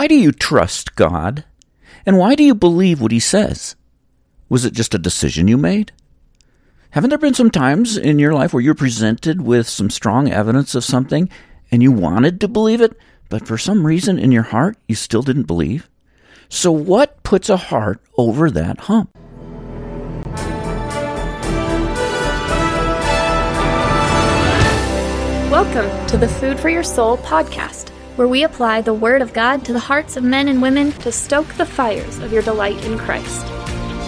Why do you trust God? And why do you believe what He says? Was it just a decision you made? Haven't there been some times in your life where you're presented with some strong evidence of something and you wanted to believe it, but for some reason in your heart you still didn't believe? So, what puts a heart over that hump? Welcome to the Food for Your Soul podcast, where we apply the Word of God to the hearts of men and women to stoke the fires of your delight in Christ.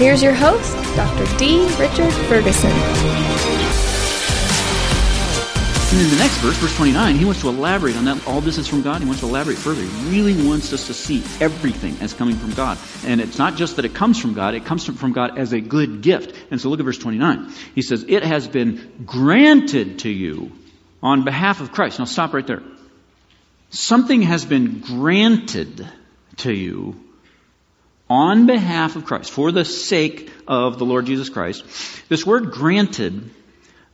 Here's your host, Dr. D. Richard Ferguson. And in the next verse, verse 29, he wants to elaborate on that. All this is from God. He wants to elaborate further. He really wants us to see everything as coming from God. And it's not just that it comes from God, it comes from God as a good gift. And so look at verse 29. He says, It has been granted to you on behalf of Christ. Now stop right there. Something has been granted to you on behalf of Christ, for the sake of the Lord Jesus Christ. This word granted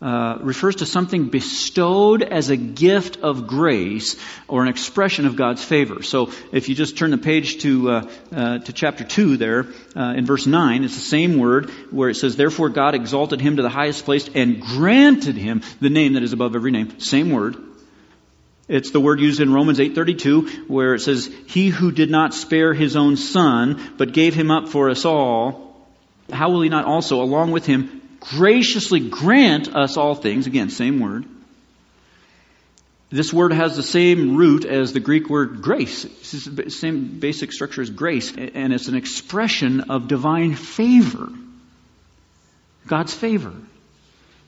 uh, refers to something bestowed as a gift of grace or an expression of God's favor. So if you just turn the page to uh, uh, to chapter two there uh, in verse nine, it's the same word where it says, "Therefore God exalted him to the highest place and granted him the name that is above every name." Same word. It's the word used in Romans 8:32 where it says, "He who did not spare his own son, but gave him up for us all, how will he not also along with him graciously grant us all things?" Again, same word. This word has the same root as the Greek word grace. It's the same basic structure as grace, and it's an expression of divine favor. God's favor.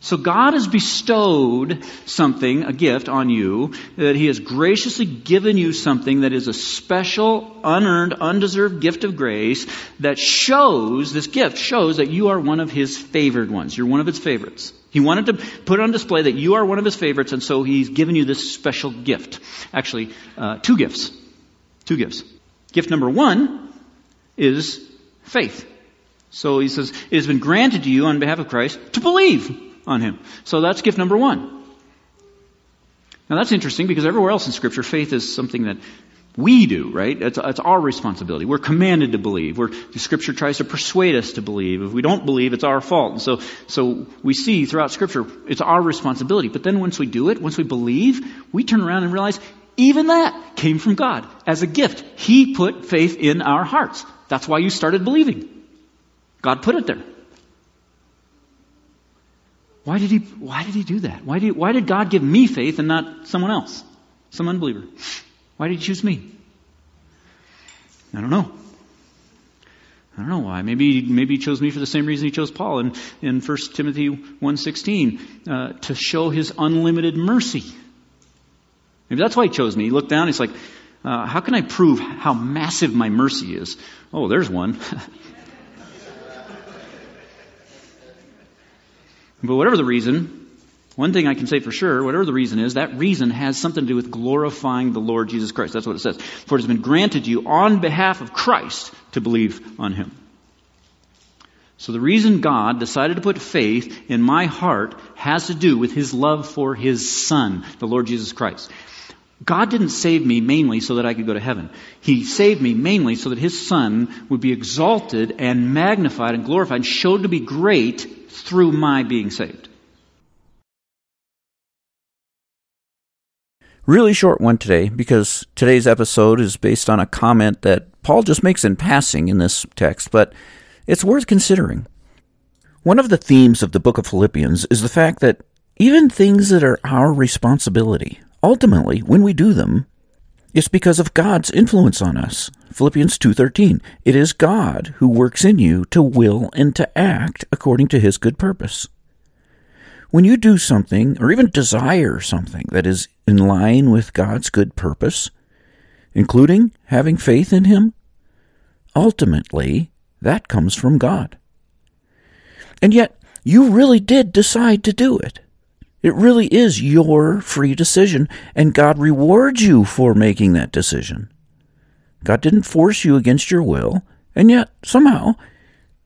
So God has bestowed something, a gift on you, that He has graciously given you something that is a special, unearned, undeserved gift of grace that shows, this gift shows that you are one of His favored ones. You're one of His favorites. He wanted to put on display that you are one of His favorites, and so He's given you this special gift. Actually, uh, two gifts. Two gifts. Gift number one is faith. So He says, it has been granted to you on behalf of Christ to believe on him. So that's gift number one. Now that's interesting because everywhere else in Scripture, faith is something that we do, right? It's, it's our responsibility. We're commanded to believe. We're, the Scripture tries to persuade us to believe. If we don't believe, it's our fault. And so, so we see throughout Scripture, it's our responsibility. But then once we do it, once we believe, we turn around and realize even that came from God as a gift. He put faith in our hearts. That's why you started believing. God put it there. Why did he, why did he do that? Why did, why did God give me faith and not someone else? Some unbeliever. Why did he choose me? I don't know. I don't know why. Maybe, maybe he chose me for the same reason he chose Paul in, in 1 Timothy 1.16, uh, to show his unlimited mercy. Maybe that's why he chose me. He looked down, he's like, uh, how can I prove how massive my mercy is? Oh, there's one. But whatever the reason, one thing I can say for sure, whatever the reason is, that reason has something to do with glorifying the Lord Jesus Christ. That's what it says. For it has been granted you on behalf of Christ to believe on Him. So the reason God decided to put faith in my heart has to do with His love for His Son, the Lord Jesus Christ. God didn't save me mainly so that I could go to heaven. He saved me mainly so that His Son would be exalted and magnified and glorified and showed to be great through my being saved. Really short one today because today's episode is based on a comment that Paul just makes in passing in this text, but it's worth considering. One of the themes of the book of Philippians is the fact that even things that are our responsibility, ultimately, when we do them, it's because of God's influence on us. Philippians 2:13. It is God who works in you to will and to act according to his good purpose. When you do something or even desire something that is in line with God's good purpose, including having faith in him, ultimately that comes from God. And yet, you really did decide to do it. It really is your free decision, and God rewards you for making that decision. God didn't force you against your will, and yet somehow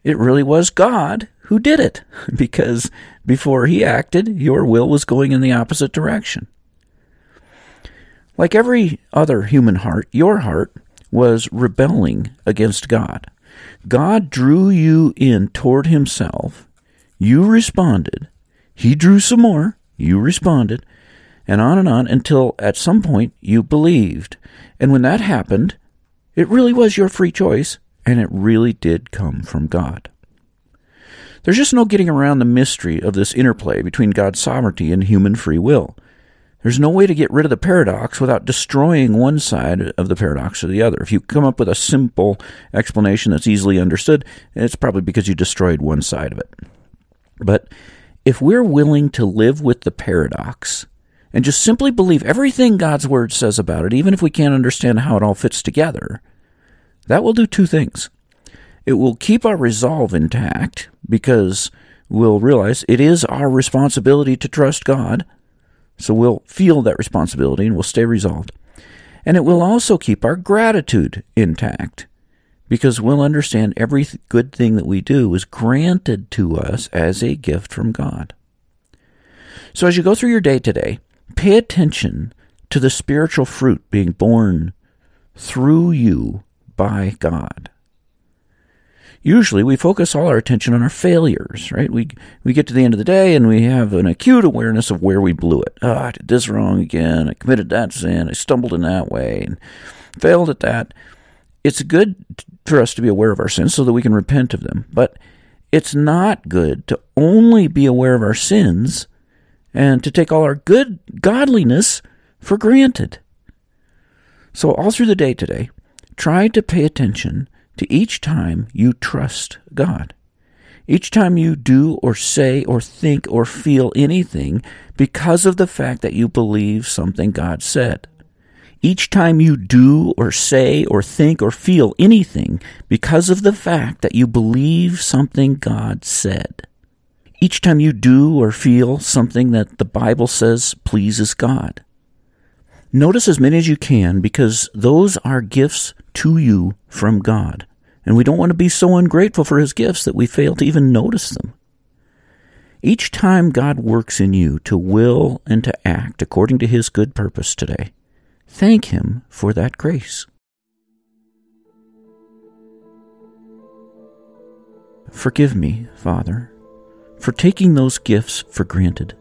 it really was God who did it, because before He acted, your will was going in the opposite direction. Like every other human heart, your heart was rebelling against God. God drew you in toward Himself. You responded. He drew some more. You responded. And on and on until at some point you believed. And when that happened, it really was your free choice, and it really did come from God. There's just no getting around the mystery of this interplay between God's sovereignty and human free will. There's no way to get rid of the paradox without destroying one side of the paradox or the other. If you come up with a simple explanation that's easily understood, it's probably because you destroyed one side of it. But if we're willing to live with the paradox and just simply believe everything God's Word says about it, even if we can't understand how it all fits together, that will do two things. It will keep our resolve intact because we'll realize it is our responsibility to trust God so we'll feel that responsibility and we'll stay resolved. And it will also keep our gratitude intact because we'll understand every good thing that we do is granted to us as a gift from God. So as you go through your day today, pay attention to the spiritual fruit being borne through you by God. Usually we focus all our attention on our failures, right? We we get to the end of the day and we have an acute awareness of where we blew it. Oh, I did this wrong again. I committed that sin. I stumbled in that way and failed at that. It's good for us to be aware of our sins so that we can repent of them. But it's not good to only be aware of our sins and to take all our good godliness for granted. So all through the day today, try to pay attention to each time you trust God. Each time you do or say or think or feel anything because of the fact that you believe something God said. Each time you do or say or think or feel anything because of the fact that you believe something God said. Each time you do or feel something that the Bible says pleases God. Notice as many as you can because those are gifts to you from God. And we don't want to be so ungrateful for His gifts that we fail to even notice them. Each time God works in you to will and to act according to His good purpose today, thank Him for that grace. Forgive me, Father, for taking those gifts for granted,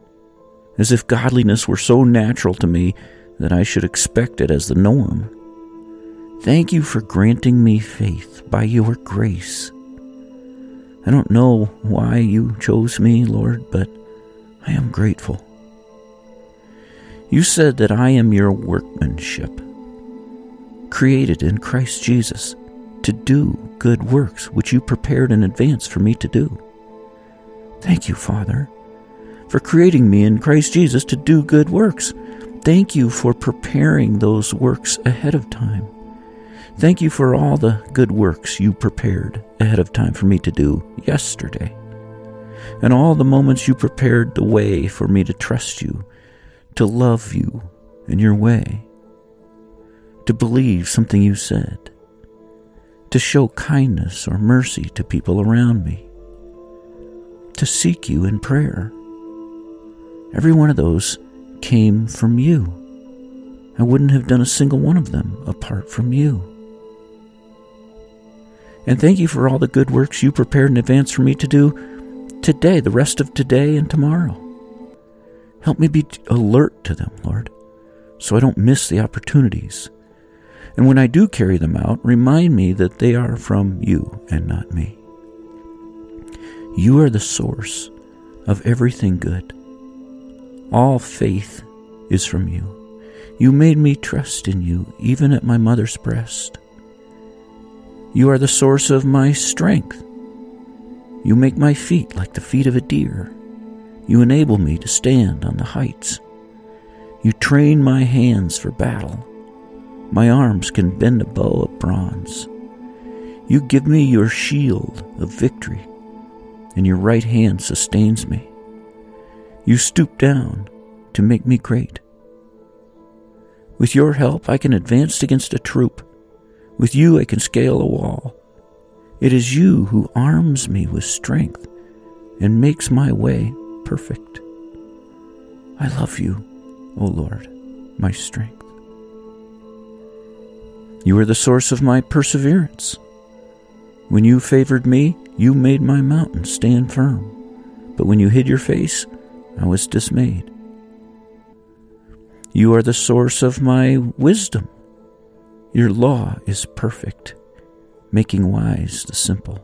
as if godliness were so natural to me that I should expect it as the norm. Thank you for granting me faith by your grace. I don't know why you chose me, Lord, but I am grateful. You said that I am your workmanship, created in Christ Jesus to do good works which you prepared in advance for me to do. Thank you, Father, for creating me in Christ Jesus to do good works Thank you for preparing those works ahead of time. Thank you for all the good works you prepared ahead of time for me to do yesterday. And all the moments you prepared the way for me to trust you, to love you in your way, to believe something you said, to show kindness or mercy to people around me, to seek you in prayer. Every one of those came from you. I wouldn't have done a single one of them apart from you. And thank you for all the good works you prepared in advance for me to do today, the rest of today and tomorrow. Help me be alert to them, Lord, so I don't miss the opportunities. And when I do carry them out, remind me that they are from you and not me. You are the source of everything good. All faith is from you. You made me trust in you, even at my mother's breast. You are the source of my strength. You make my feet like the feet of a deer. You enable me to stand on the heights. You train my hands for battle. My arms can bend a bow of bronze. You give me your shield of victory, and your right hand sustains me. You stoop down to make me great. With your help, I can advance against a troop. With you, I can scale a wall. It is you who arms me with strength and makes my way perfect. I love you, O Lord, my strength. You are the source of my perseverance. When you favored me, you made my mountain stand firm. But when you hid your face, I was dismayed. You are the source of my wisdom. Your law is perfect, making wise the simple.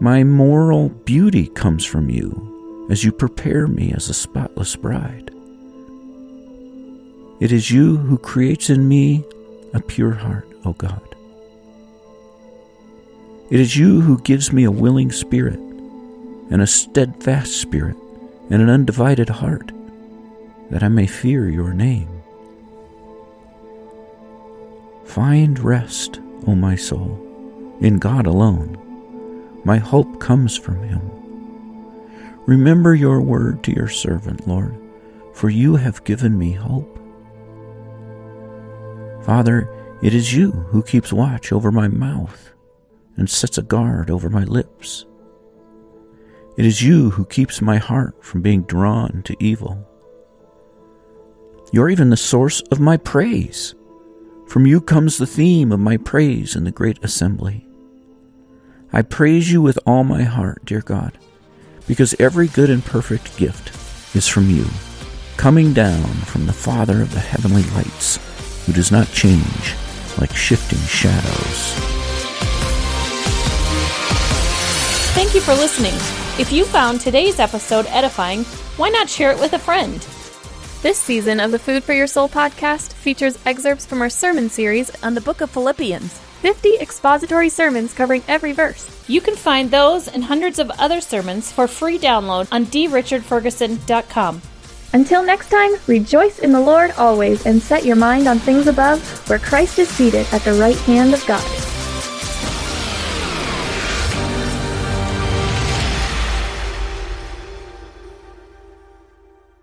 My moral beauty comes from you as you prepare me as a spotless bride. It is you who creates in me a pure heart, O God. It is you who gives me a willing spirit and a steadfast spirit and an undivided heart, that I may fear your name. Find rest, O my soul, in God alone. My hope comes from him. Remember your word to your servant, Lord, for you have given me hope. Father, it is you who keeps watch over my mouth and sets a guard over my lips. It is you who keeps my heart from being drawn to evil. You're even the source of my praise. From you comes the theme of my praise in the great assembly. I praise you with all my heart, dear God, because every good and perfect gift is from you, coming down from the Father of the heavenly lights, who does not change like shifting shadows. Thank you for listening. If you found today's episode edifying, why not share it with a friend? This season of the Food for Your Soul podcast features excerpts from our sermon series on the book of Philippians 50 expository sermons covering every verse. You can find those and hundreds of other sermons for free download on drichardferguson.com. Until next time, rejoice in the Lord always and set your mind on things above, where Christ is seated at the right hand of God.